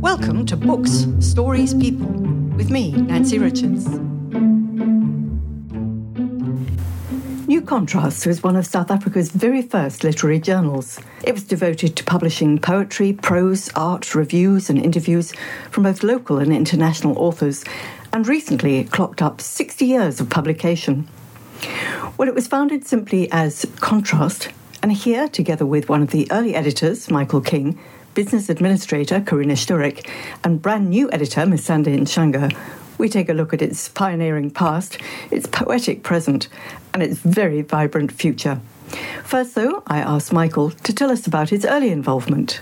Welcome to Books, Stories, People with me, Nancy Richards. New Contrast was one of South Africa's very first literary journals. It was devoted to publishing poetry, prose, art, reviews, and interviews from both local and international authors, and recently it clocked up 60 years of publication. Well, it was founded simply as Contrast, and here, together with one of the early editors, Michael King, business administrator, Karina Szczurek, and brand new editor, Masande Ntshanga, we take a look at its pioneering past, its poetic present, and its very vibrant future. First, though, I asked Michael to tell us about his early involvement.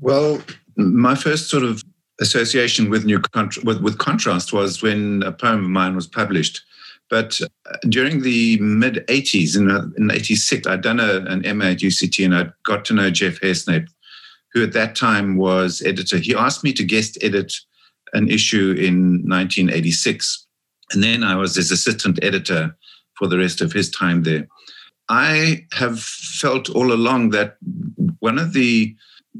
Well, my first sort of association with new Contra- with, with contrast was when a poem of mine was published. But uh, during the mid 80s, in, uh, in 86, I'd done a, an MA at UCT and I got to know Jeff Haresnape, who at that time was editor. He asked me to guest edit an issue in 1986. And then I was his assistant editor for the rest of his time there. I have felt all along that one of the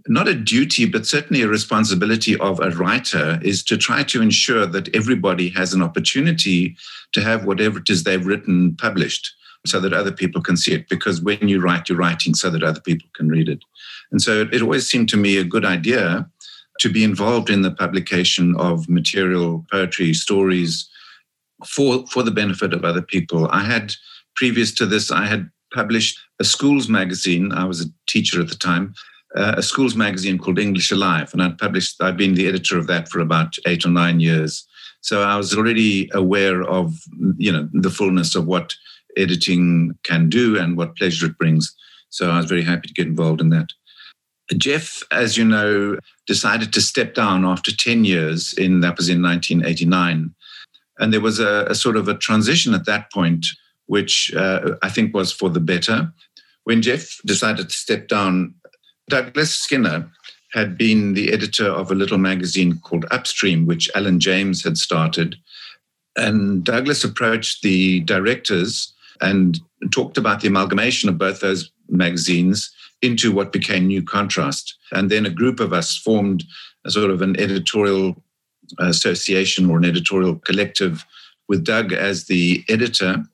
not a duty, but certainly a responsibility of a writer is to try to ensure that everybody has an opportunity to have whatever it is they've written published so that other people can see it. Because when you write, you're writing so that other people can read it. And so it always seemed to me a good idea to be involved in the publication of material, poetry, stories for, for the benefit of other people. I had, previous to this, I had published a schools magazine. I was a teacher at the time, uh, a schools magazine called English Alive, and I'd published. I'd been the editor of that for about eight or nine years. So I was already aware of, you know, the fullness of what editing can do and what pleasure it brings. So I was very happy to get involved in that. Jeff, as you know, decided to step down after 10 years in that was in 1989 and there was a, a sort of a transition at that point which uh, i think was for the better when Jeff decided to step down douglas skinner had been the editor of a little magazine called upstream which alan james had started and douglas approached the directors and talked about the amalgamation of both those magazines into what became New Contrast. And then a group of us formed a sort of an editorial association or an editorial collective with Doug as the editor,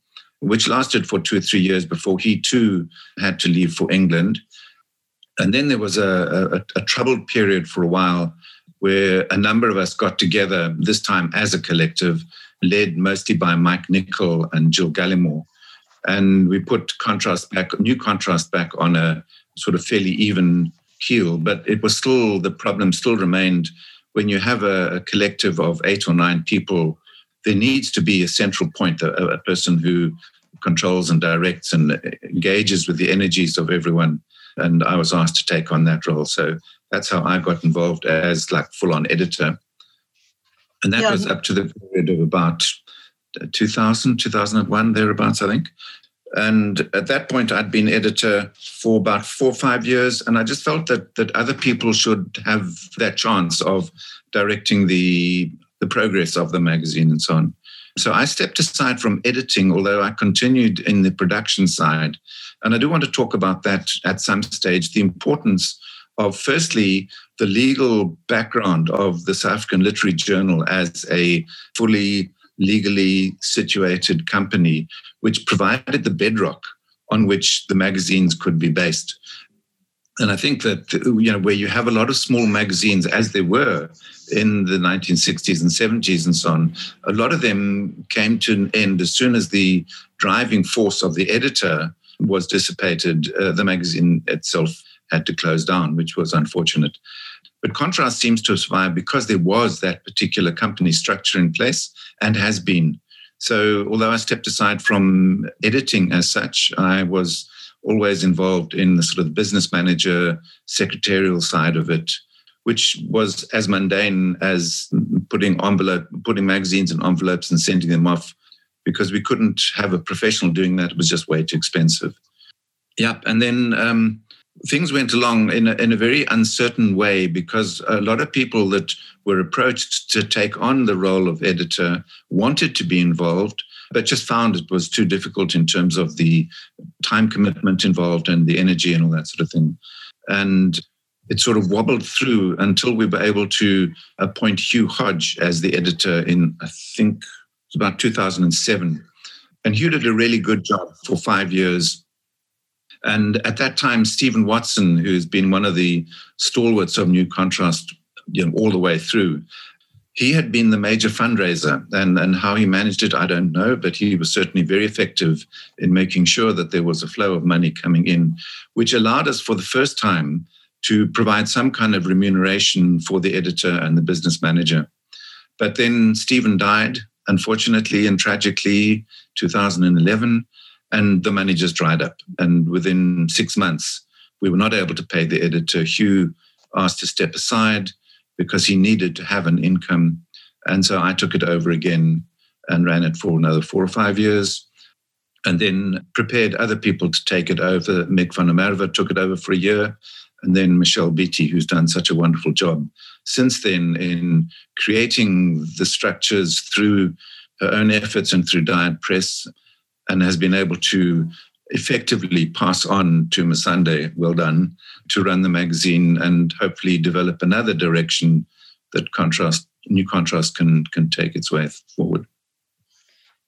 which lasted for two or three years before he too had to leave for England. And then there was a, a, a troubled period for a while where a number of us got together, this time as a collective, led mostly by Mike Nicol and Jill Gallimore. And we put contrast back, new contrast back on a sort of fairly even keel, but it was still the problem still remained when you have a, a collective of eight or nine people. There needs to be a central point, a, a person who controls and directs and engages with the energies of everyone. And I was asked to take on that role. So that's how I got involved as like full on editor. And that yeah. was up to the period of about uh, 2000, 2001, thereabouts, I think. And at that point, I'd been editor for about four or five years, and I just felt that that other people should have that chance of directing the the progress of the magazine and so on. So I stepped aside from editing, although I continued in the production side. And I do want to talk about that at some stage the importance of, firstly, the legal background of the South African Literary Journal as a fully legally situated company, which provided the bedrock on which the magazines could be based. And I think that, you know, where you have a lot of small magazines, as there were in the 1960s and 70s and so on, a lot of them came to an end as soon as the driving force of the editor was dissipated. Uh, the magazine itself had to close down, which was unfortunate. But Contrast seems to have survived because there was that particular company structure in place and has been. So, although I stepped aside from editing as such, I was always involved in the sort of business manager, secretarial side of it, which was as mundane as putting envelope, putting magazines in envelopes and sending them off, because we couldn't have a professional doing that. It was just way too expensive. Yep. And then um, things went along in a, in a very uncertain way because a lot of people that were approached to take on the role of editor wanted to be involved, but just found it was too difficult in terms of the time commitment involved and the energy and all that sort of thing. And it sort of wobbled through until we were able to appoint Hugh Hodge as the editor in, I think, it's about 2007. And Hugh did a really good job for five years. And at that time, Stephen Watson, who's been one of the stalwarts of New Contrast you know, all the way through, he had been the major fundraiser. And, and how he managed it, I don't know, but he was certainly very effective in making sure that there was a flow of money coming in, which allowed us for the first time to provide some kind of remuneration for the editor and the business manager. But then Stephen died, unfortunately and tragically, 2011, and the money just dried up. And within six months, we were not able to pay the editor. Hugh asked to step aside because he needed to have an income. And so I took it over again and ran it for another four or five years. And then prepared other people to take it over. Mick van der took it over for a year and then Michelle Betty, who's done such a wonderful job since then in creating the structures through her own efforts and through Dryad Press, and has been able to effectively pass on to Masande, well done, to run the magazine and hopefully develop another direction that contrast, new contrast can can take its way forward.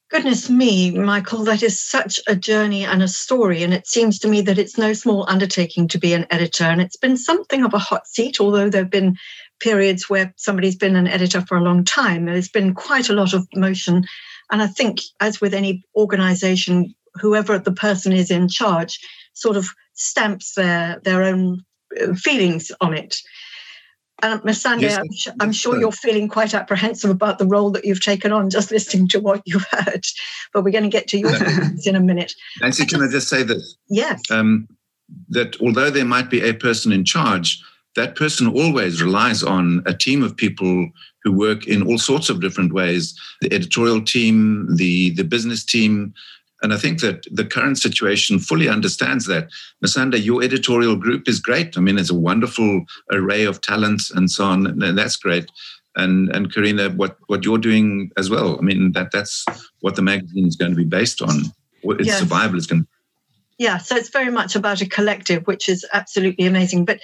Goodness me, Michael, that is such a journey and a story. And it seems to me that it's no small undertaking to be an editor. And it's been something of a hot seat, although there have been periods where somebody's been an editor for a long time. There's been quite a lot of motion. And I think, as with any organization, whoever the person is in charge sort of stamps their, their own uh, feelings on it. And Masande, yes, I'm, I'm, sure you're feeling quite apprehensive about the role that you've taken on just listening to what you've heard. But we're going to get to your feelings in a minute. Nancy, can I just say this? Yes. Um, that although there might be a person in charge, that person always relies on a team of people who work in all sorts of different ways the editorial team, the, the business team, and I think that the current situation fully understands that. Masande, your editorial group is great. I mean, it's a wonderful array of talents and so on, and that's great. And and Karina, what what you're doing as well. I mean, that that's what the magazine is going to be based on. Its yes. survival is going. To- yeah, so it's very much about a collective, which is absolutely amazing. But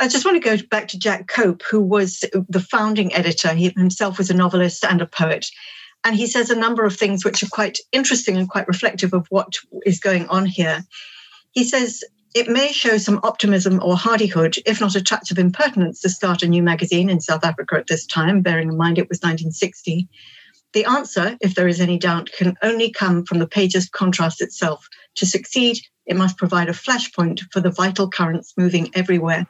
I just want to go back to Jack Cope, who was the founding editor. He himself was a novelist and a poet. And he says a number of things which are quite interesting and quite reflective of what is going on here. He says it may show some optimism or hardihood, if not a touch of impertinence, to start a new magazine in South Africa at this time, bearing in mind it was 1960. The answer, if there is any doubt, can only come from the page's contrast itself. To succeed, it must provide a flashpoint for the vital currents moving everywhere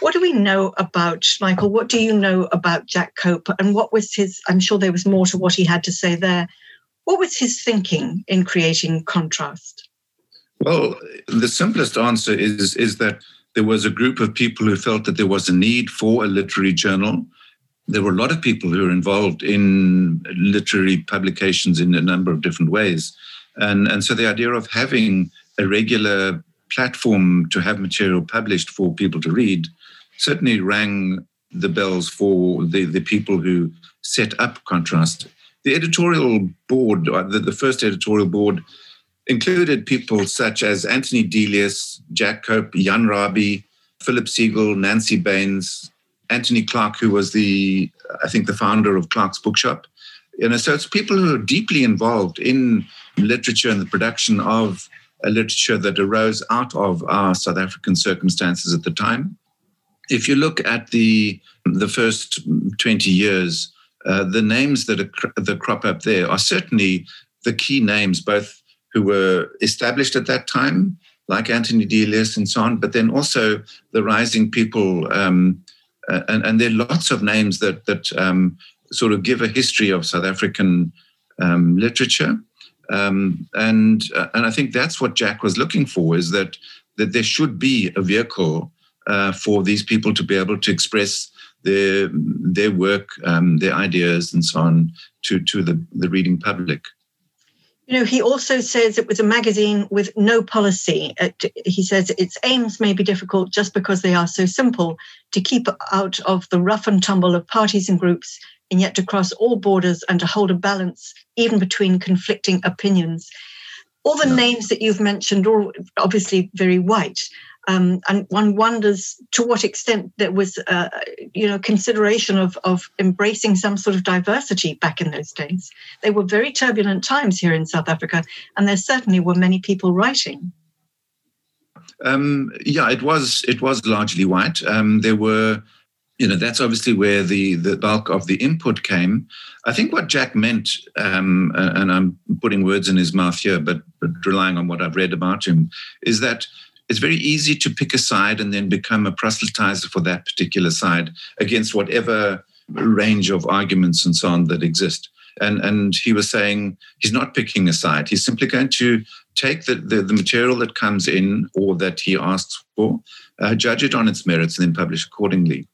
what do we know about Michael? What do you know about Jack Cope? And what was his? I'm sure there was more to what he had to say there. What was his thinking in creating contrast? Well, the simplest answer is is that there was a group of people who felt that there was a need for a literary journal. There were a lot of people who were involved in literary publications in a number of different ways. And, and so the idea of having a regular platform to have material published for people to read certainly rang the bells for the, the people who set up Contrast. The editorial board, uh, the, the first editorial board, included people such as Anthony Delius, Jack Cope, Jan Rabie, Philip Segal, Nancy Baines, Anthony Clark, who was the, I think, the founder of Clark's Bookshop. You know, so it's people who are deeply involved in literature and the production of literature that arose out of our South African circumstances at the time if you look at the the first 20 years, uh, the names that, are, that crop up there are certainly the key names, both who were established at that time, like Anthony Delius and so on, but then also the rising people. Um, uh, and, and, there are lots of names that, that um, sort of give a history of South African um, literature. Um, and, uh, and I think that's what Jack was looking for is that, that there should be a vehicle uh, for these people to be able to express their their work, um, their ideas, and so on to to the the reading public. You know, he also says it was a magazine with no policy. Uh, he says its aims may be difficult just because they are so simple to keep out of the rough and tumble of parties and groups, and yet to cross all borders and to hold a balance even between conflicting opinions. All the names that you've mentioned are obviously very white. Um, and one wonders to what extent there was, uh, you know, consideration of, of embracing some sort of diversity back in those days. They were very turbulent times here in South Africa, and there certainly were many people writing. Um, yeah, it was it was largely white. Um, there were, you know, that's obviously where the the bulk of the input came. I think what Jack meant, um, and I'm putting words in his mouth here, but, but relying on what I've read about him, is that it's very easy to pick a side and then become a proselytizer for that particular side against whatever range of arguments and so on that exist. And, and he was saying he's not picking a side. He's simply going to take the, the, the material that comes in or that he asks for, uh, judge it on its merits, and then publish accordingly.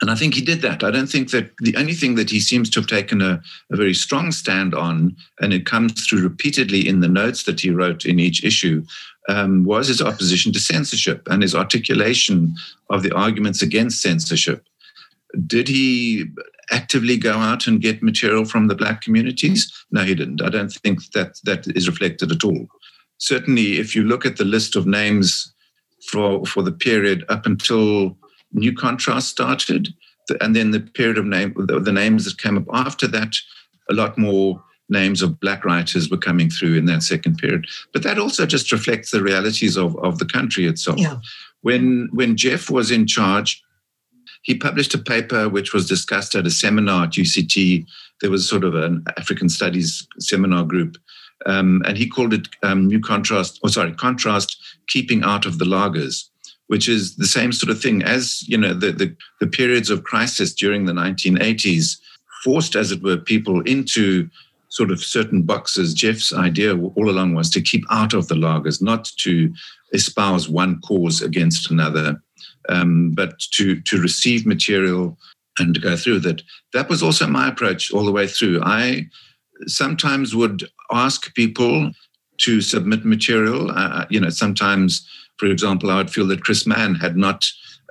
And I think he did that. I don't think that the only thing that he seems to have taken a, a, very strong stand on, and it comes through repeatedly in the notes that he wrote in each issue, um, was his opposition to censorship and his articulation of the arguments against censorship. Did he actively go out and get material from the black communities? No, he didn't. I don't think that that is reflected at all. Certainly, if you look at the list of names for, for the period up until New Contrast started, and then the period of name, the, names that came up after that, a lot more names of black writers were coming through in that second period. But that also just reflects the realities of, of the country itself. Yeah. When when Jeff was in charge, he published a paper which was discussed at a seminar at UCT. There was sort of an African Studies seminar group, um, and he called it um, New Contrast, or sorry, Contrast, keeping out of the laagers, which is the same sort of thing as you know the, the, the periods of crisis during the 1980s forced, as it were, people into sort of certain boxes. Jeff's idea all along was to keep out of the laagers, not to espouse one cause against another, um, but to to receive material and to go through that. That was also my approach all the way through. I sometimes would ask people to submit material. Uh, you know, sometimes, for example, I would feel that Chris Mann had not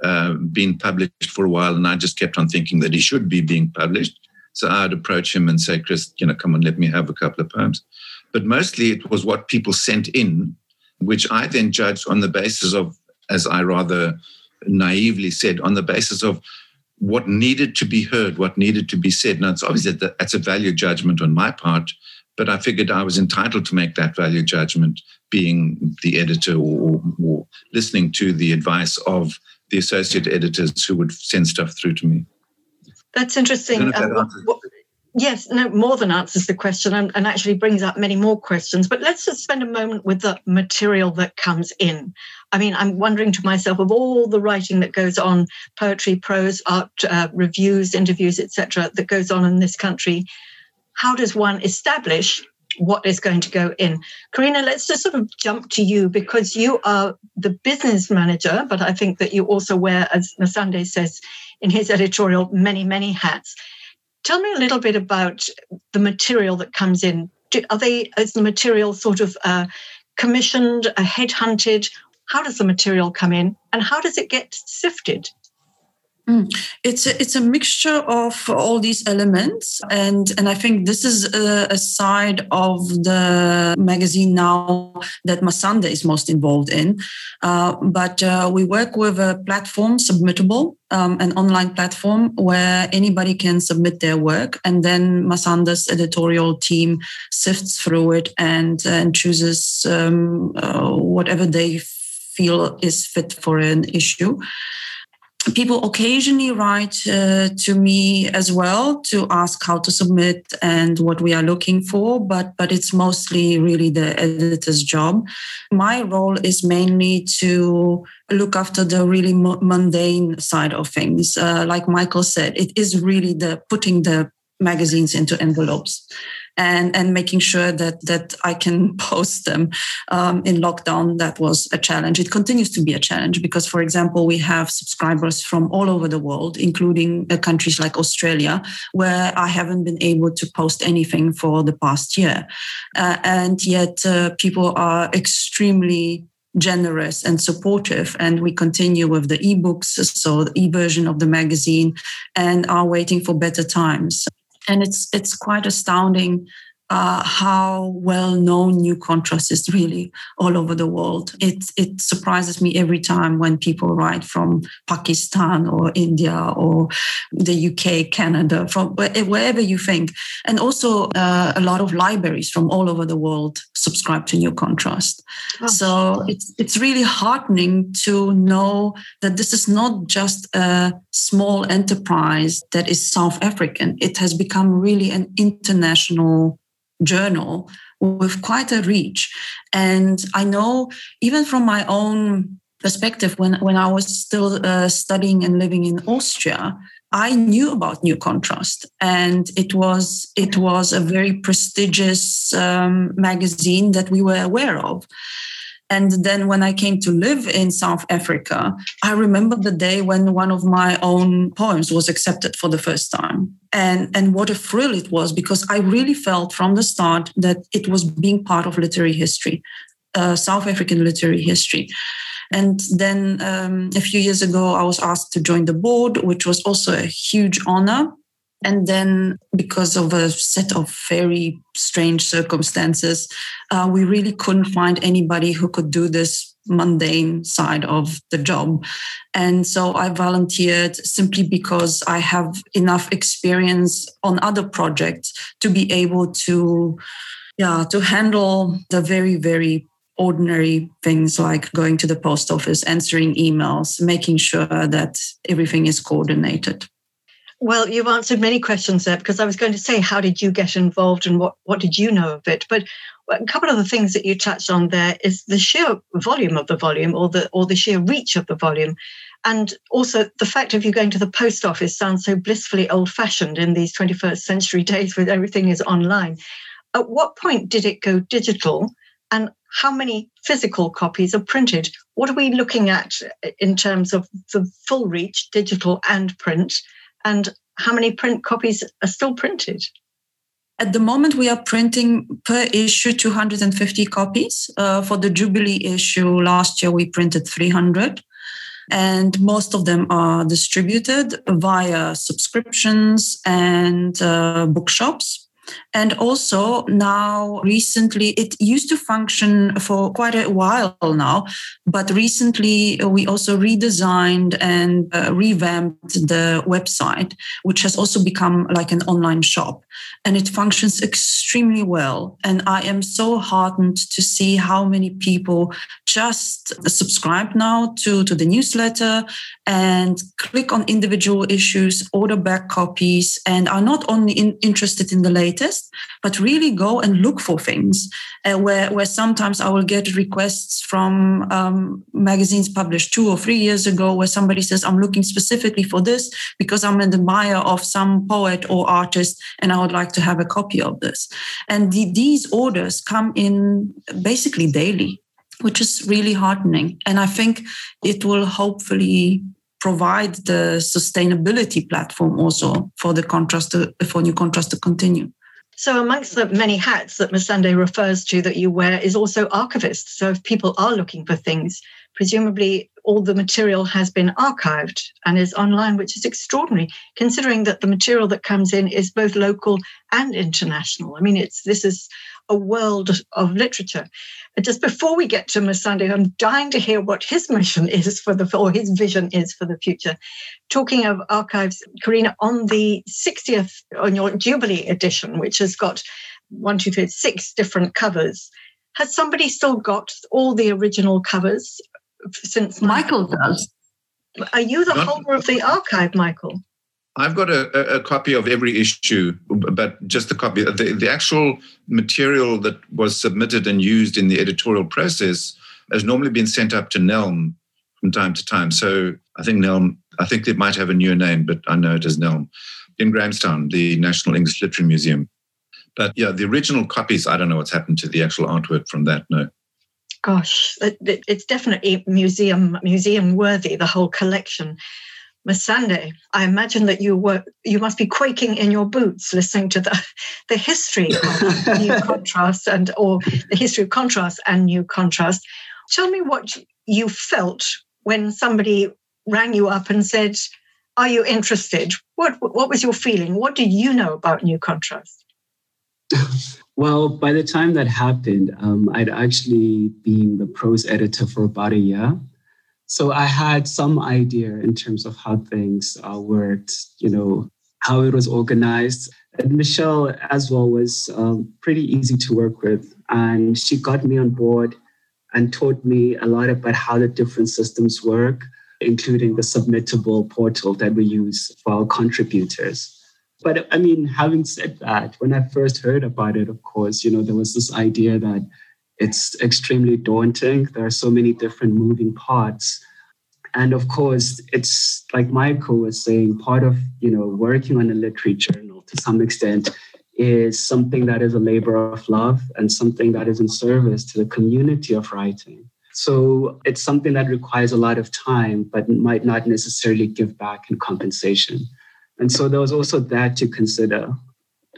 uh, been published for a while, and I just kept on thinking that he should be being published. So I'd approach him and say, Chris, you know, come on, let me have a couple of poems. But mostly it was what people sent in, which I then judged on the basis of, as I rather naively said, on the basis of what needed to be heard, what needed to be said. Now, it's obviously that that's a value judgment on my part, but I figured I was entitled to make that value judgment being the editor or, or listening to the advice of the associate editors who would send stuff through to me. That's interesting. What, what, yes, no, more than answers the question and, and, actually brings up many more questions. But let's just spend a moment with the material that comes in. I mean, I'm wondering to myself of all the writing that goes on, poetry, prose, art, uh, reviews, interviews, etc., that goes on in this country. How does one establish what is going to go in. Karina, let's just sort of jump to you because you are the business manager, but I think that you also wear, as Masande says in his editorial, many, many hats. Tell me a little bit about the material that comes in. Do, are they, is the material sort of uh, commissioned, uh, headhunted? How does the material come in and how does it get sifted? Mm. It's a, it's a mixture of all these elements, and and I think this is a, a side of the magazine now that Masande is most involved in. Uh, but uh, we work with a platform, Submittable, um, an online platform where anybody can submit their work, and then Masande's editorial team sifts through it and and chooses um, uh, whatever they feel is fit for an issue people occasionally write uh, to me as well to ask how to submit and what we are looking for but but it's mostly really the editor's job. My role is mainly to look after the really mundane side of things. Uh, like michael said it is really the putting the magazines into envelopes and and making sure that that I can post them um, in lockdown. That was a challenge. It continues to be a challenge because, for example, we have subscribers from all over the world, including uh, countries like Australia, where I haven't been able to post anything for the past year, uh, and yet uh, people are extremely generous and supportive. And we continue with the ebooks, so the e-version of the magazine, and are waiting for better times. And it's it's quite astounding uh, how well known New Contrast is really all over the world. It it surprises me every time when people write from Pakistan or India or the UK, Canada, from wherever you think, and also uh, a lot of libraries from all over the world subscribe to New Contrast. Oh. So it's it's really heartening to know that this is not just a small enterprise that is South African. It has become really an international journal with quite a reach. And I know even from my own perspective, when, when I was still uh, studying and living in Austria, I knew about New Contrast, and it was it was a very prestigious um, magazine that we were aware of. And then when I came to live in South Africa, I remember the day when one of my own poems was accepted for the first time. And, and what a thrill it was because I really felt from the start that it was being part of literary history, uh, South African literary history. And then um, a few years ago, I was asked to join the board, which was also a huge honor and then, because of a set of very strange circumstances, uh, we really couldn't find anybody who could do this mundane side of the job. And so I volunteered simply because I have enough experience on other projects to be able to, yeah, to handle the very, very ordinary things like going to the post office, answering emails, making sure that everything is coordinated. Well, you've answered many questions there because I was going to say, how did you get involved and what, what did you know of it? But a couple of the things that you touched on there is the sheer volume of the volume or the or the sheer reach of the volume. And also the fact of you going to the post office sounds so blissfully old fashioned in these 21st century days where everything is online. At what point did it go digital? And how many physical copies are printed? What are we looking at in terms of the full reach, digital and print? And how many print copies are still printed? At the moment, we are printing per issue 250 copies. Uh, for the Jubilee issue last year, we printed 300. And most of them are distributed via subscriptions and uh, bookshops. And also now recently, it used to function for quite a while now, but recently we also redesigned and uh, revamped the website, which has also become like an online shop. And it functions extremely well. And I am so heartened to see how many people just subscribe now to, to the newsletter and click on individual issues, order back copies, and are not only in, interested in the latest, but really go and look for things. Uh, where, where sometimes I will get requests from um, magazines published two or three years ago where somebody says, I'm looking specifically for this because I'm an admirer of some poet or artist and I would like to have a copy of this. And the, these orders come in basically daily which is really heartening. And I think it will hopefully provide the sustainability platform also for the contrast to, for new contrast to continue. So, amongst the many hats that Masande refers to that you wear is also archivist. So, if people are looking for things, presumably all the material has been archived and is online, which is extraordinary, considering that the material that comes in is both local and international. I mean, it's this is a world of literature. Uh, just before we get to Masande, I'm dying to hear what his mission is for the, or his vision is for the future. Talking of archives, Karina, on the 60th, on your Jubilee edition, which has got one, two, three, six different covers, has somebody still got all the original covers since Michael does? Are you the holder of the archive, Michael? I've got a, a, copy of every issue, but just the copy. The, the actual material that was submitted and used in the editorial process has normally been sent up to Nelm from time to time. So I think Nelm, I think it might have a newer name, but I know it as Nelm in Grahamstown, the National English Literary Museum. But yeah, the original copies, I don't know what's happened to the actual artwork from that. No. Gosh, it's definitely museum museum worthy. The whole collection. Masande, I imagine that you were you must be quaking in your boots listening to the the history of new contrast and or the history of contrast and new contrast. Tell me what you felt when somebody rang you up and said, "Are you interested?" What what was your feeling? What do you know about new contrast? well, by the time that happened, um, I'd actually been the prose editor for about a year. So I had some idea in terms of how things uh, worked, you know, how it was organized. And Michelle, as well, was um, pretty easy to work with. And she got me on board and taught me a lot about how the different systems work, including the submittable portal that we use for our contributors. But I mean, having said that, when I first heard about it, of course, you know, there was this idea that it's extremely daunting. There are so many different moving parts. And of course, it's like Michael was saying, part of you know working on a literary journal to some extent is something that is a labor of love and something that is in service to the community of writing. So it's something that requires a lot of time, but might not necessarily give back in compensation. And so there was also that to consider.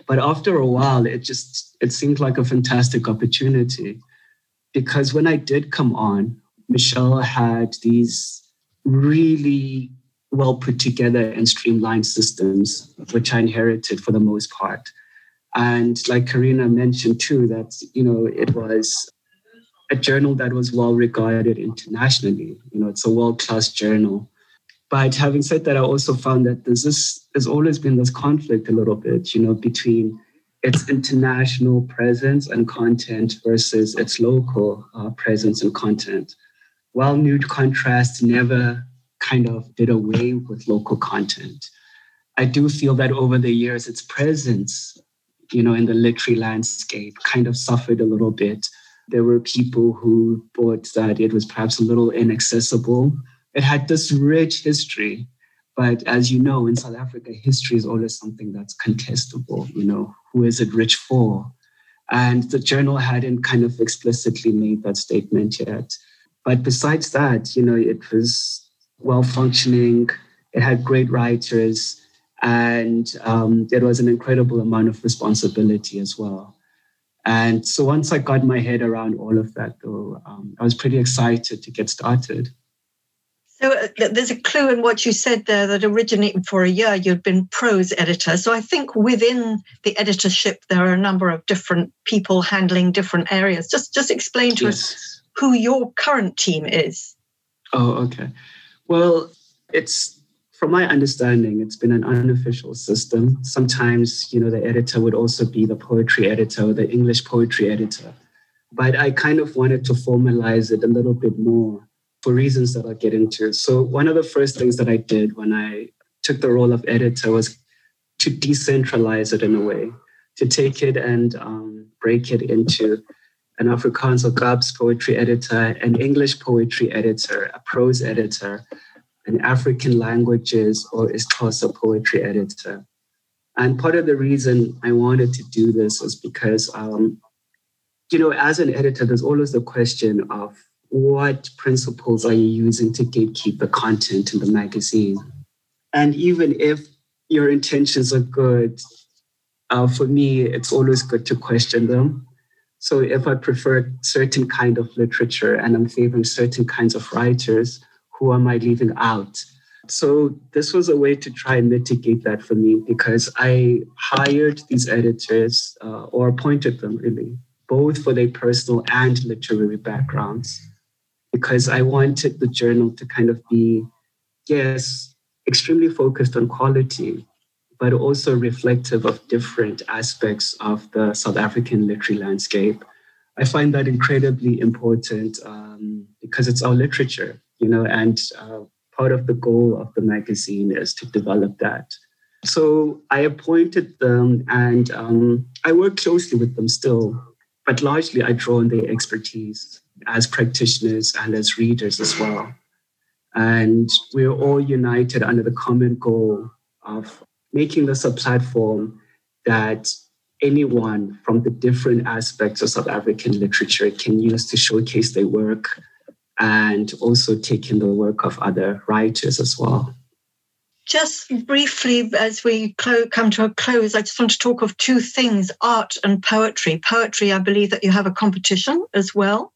But after a while, it just it seemed like a fantastic opportunity because when I did come on, Michelle had these really well put together and streamlined systems, which I inherited for the most part. And like Karina mentioned too, that you know it was a journal that was well regarded internationally. You know, it's a world class journal. But having said that, I also found that there's this there's always been this conflict a little bit, you know, between its international presence and content versus its local uh, presence and content. While New Contrast never kind of did away with local content, I do feel that over the years, its presence, you know, in the literary landscape kind of suffered a little bit. There were people who thought that it was perhaps a little inaccessible. It had this rich history, but as you know, in South Africa, history is always something that's contestable. You know, who is it rich for? And the journal hadn't kind of explicitly made that statement yet. But besides that, you know, it was well functioning. It had great writers, and um, there was an incredible amount of responsibility as well. And so once I got my head around all of that, though, um, I was pretty excited to get started. So uh, there's a clue in what you said there that originally for a year you'd been prose editor. So I think within the editorship there are a number of different people handling different areas. Just just explain to yes. us who your current team is. Oh, okay. Well, it's from my understanding, it's been an unofficial system. Sometimes, you know, the editor would also be the poetry editor or the English poetry editor. But I kind of wanted to formalize it a little bit more for reasons that I'll get into. So, one of the first things that I did when I took the role of editor was to decentralize it in a way, to take it and um, break it into an Afrikaans or Kaaps poetry editor, an English poetry editor, a prose editor, an African languages or Xhosa poetry editor. And part of the reason I wanted to do this was because, um, you know, as an editor, there's always the question of what principles are you using to gatekeep the content in the magazine? And even if your intentions are good, uh, for me, it's always good to question them. So if I prefer certain kind of literature and I'm favoring certain kinds of writers, who am I leaving out? So this was a way to try and mitigate that for me because I hired these editors uh, or appointed them really, both for their personal and literary backgrounds because I wanted the journal to kind of be, yes, extremely focused on quality, but also reflective of different aspects of the South African literary landscape. I find that incredibly important um, because it's our literature, you know, and uh, part of the goal of the magazine is to develop that. So I appointed them and um, I work closely with them still, but largely I draw on their expertise as practitioners and as readers as well. And we're all united under the common goal of making this a platform that anyone from the different aspects of South African literature can use to showcase their work and also take in the work of other writers as well. Just briefly, as we clo- come to a close, I just want to talk of two things art and poetry. Poetry, I believe that you have a competition as well.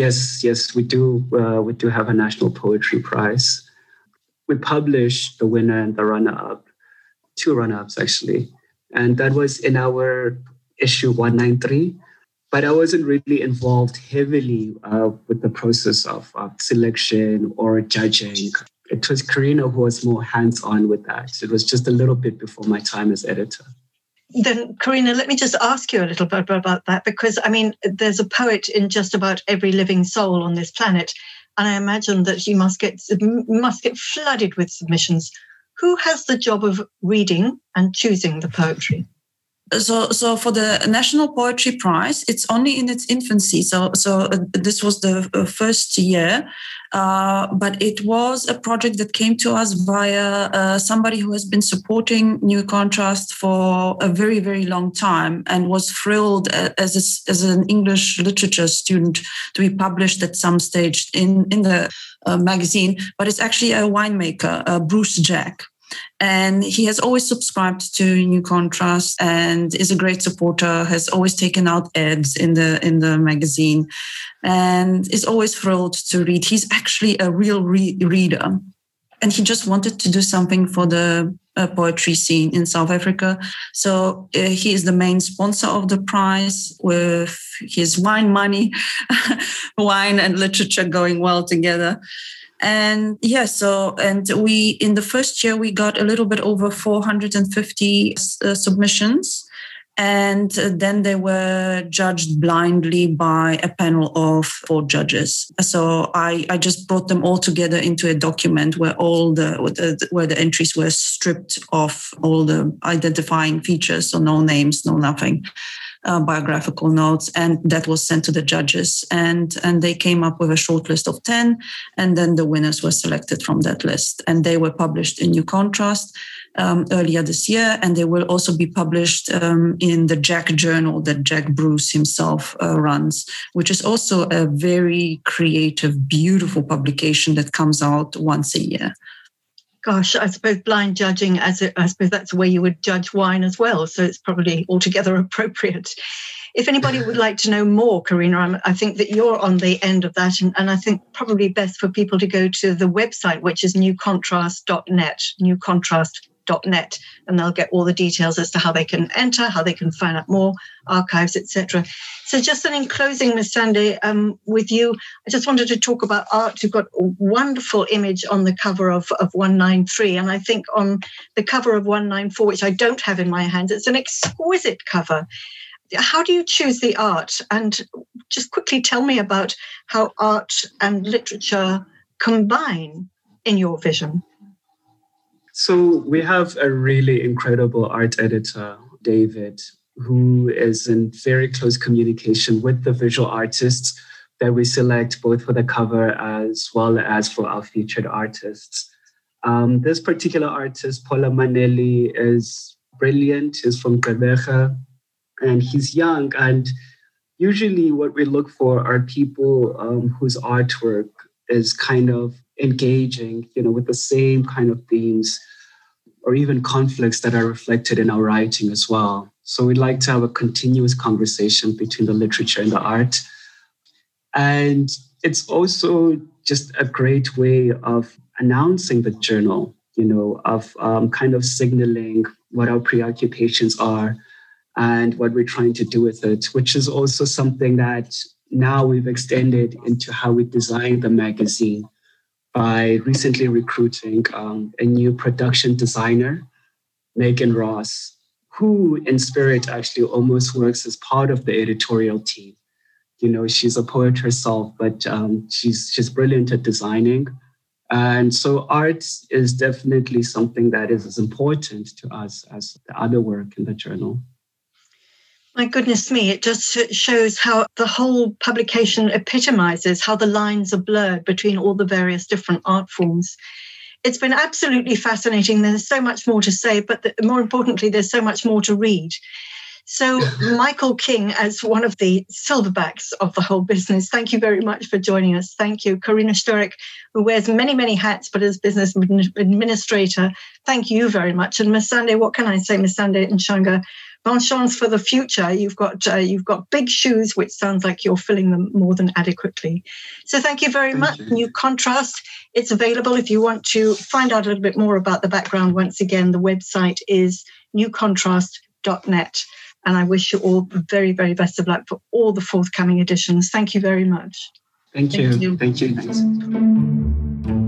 Yes, yes, we do. Uh, we do have a National Poetry Prize. We publish the winner and the runner up, two runner ups actually. And that was in our issue 193 but I wasn't really involved heavily uh, with the process of, of selection or judging. It was Karina who was more hands on with that. It was just a little bit before my time as editor. Then, Karina, let me just ask you a little bit about that because I mean, there's a poet in just about every living soul on this planet, and I imagine that you must get must get flooded with submissions. Who has the job of reading and choosing the poetry? So so for the national poetry prize it's only in its infancy. So so uh, this was the uh, first year. Uh, but it was a project that came to us via uh, somebody who has been supporting new contrast for a very very long time and was thrilled uh, as a, as an english literature student to be published at some stage in in the uh, magazine. But it's actually a winemaker bruce jack and he has always subscribed to New Contrast and is a great supporter. Has always taken out ads in the in the magazine, and is always thrilled to read. He's actually a real re- reader, and he just wanted to do something for the uh, poetry scene in South Africa. So uh, he is the main sponsor of the prize with his wine money, wine and literature going well together and yeah so and we in the first year we got a little bit over 450 uh, submissions. And then they were judged blindly by a panel of four judges. So i i just brought them all together into a document where all the where the entries were stripped of all the identifying features so no names no nothing uh, biographical notes, and that was sent to the judges, and and they came up with a short list of ten, and then the winners were selected from that list, and they were published in New Contrast. Um, earlier this year, and they will also be published um, in the Jack Journal that Jack Bruce himself uh, runs, which is also a very creative, beautiful publication that comes out once a year gosh, I suppose blind judging, as it, I suppose that's the way you would judge wine as well. So it's probably altogether appropriate. If anybody would like to know more, Karina, I'm, i think that you're on the end of that. And, and, I think probably best for people to go to the website, which is newcontrast.net, newcontrast net and they'll get all the details as to how they can enter how they can find out more archives etc so just then in closing Masande, um, with you i just wanted to talk about art. You've got a wonderful image on the cover of, of 193 and i think on the cover of 194 which i don't have in my hands it's an exquisite cover. How do you choose the art? And just quickly tell me about how art and literature combine in your vision so we have a really incredible art editor, David, who is in very close communication with the visual artists that we select both for the cover as well as for our featured artists. Um, this particular artist, Paula Manelli, is brilliant. He's from Gqeberha and he's young. And usually, what we look for are people um, whose artwork is kind of engaging, you know, with the same kind of themes or even conflicts that are reflected in our writing as well. So we'd like to have a continuous conversation between the literature and the art. And it's also just a great way of announcing the journal, you know, of um, kind of signaling what our preoccupations are and what we're trying to do with it, which is also something that now we've extended into how we design the magazine by recently recruiting um, a new production designer, Megan Ross, who in spirit actually almost works as part of the editorial team. You know, she's a poet herself, but um, she's she's brilliant at designing. And so art is definitely something that is as important to us as the other work in the journal. My goodness me, it just shows how the whole publication epitomizes how the lines are blurred between all the various different art forms. It's been absolutely fascinating. There's so much more to say, but the, more importantly, there's so much more to read. So, Michael King, as one of the silverbacks of the whole business, thank you very much for joining us. Thank you. Karina Szczurek, who wears many, many hats, but as business administrator, thank you very much. And Masande, what can I say, Masande Ntshanga? Chance for the future. You've got uh, you've got big shoes, which sounds like you're filling them more than adequately. So thank you very thank much. You. New Contrast. It's available if you want to find out a little bit more about the background. Once again, the website is newcontrast.net. And I wish you all the very, very best of luck for all the forthcoming editions. Thank you very much. Thank you. Thank you. Thank you.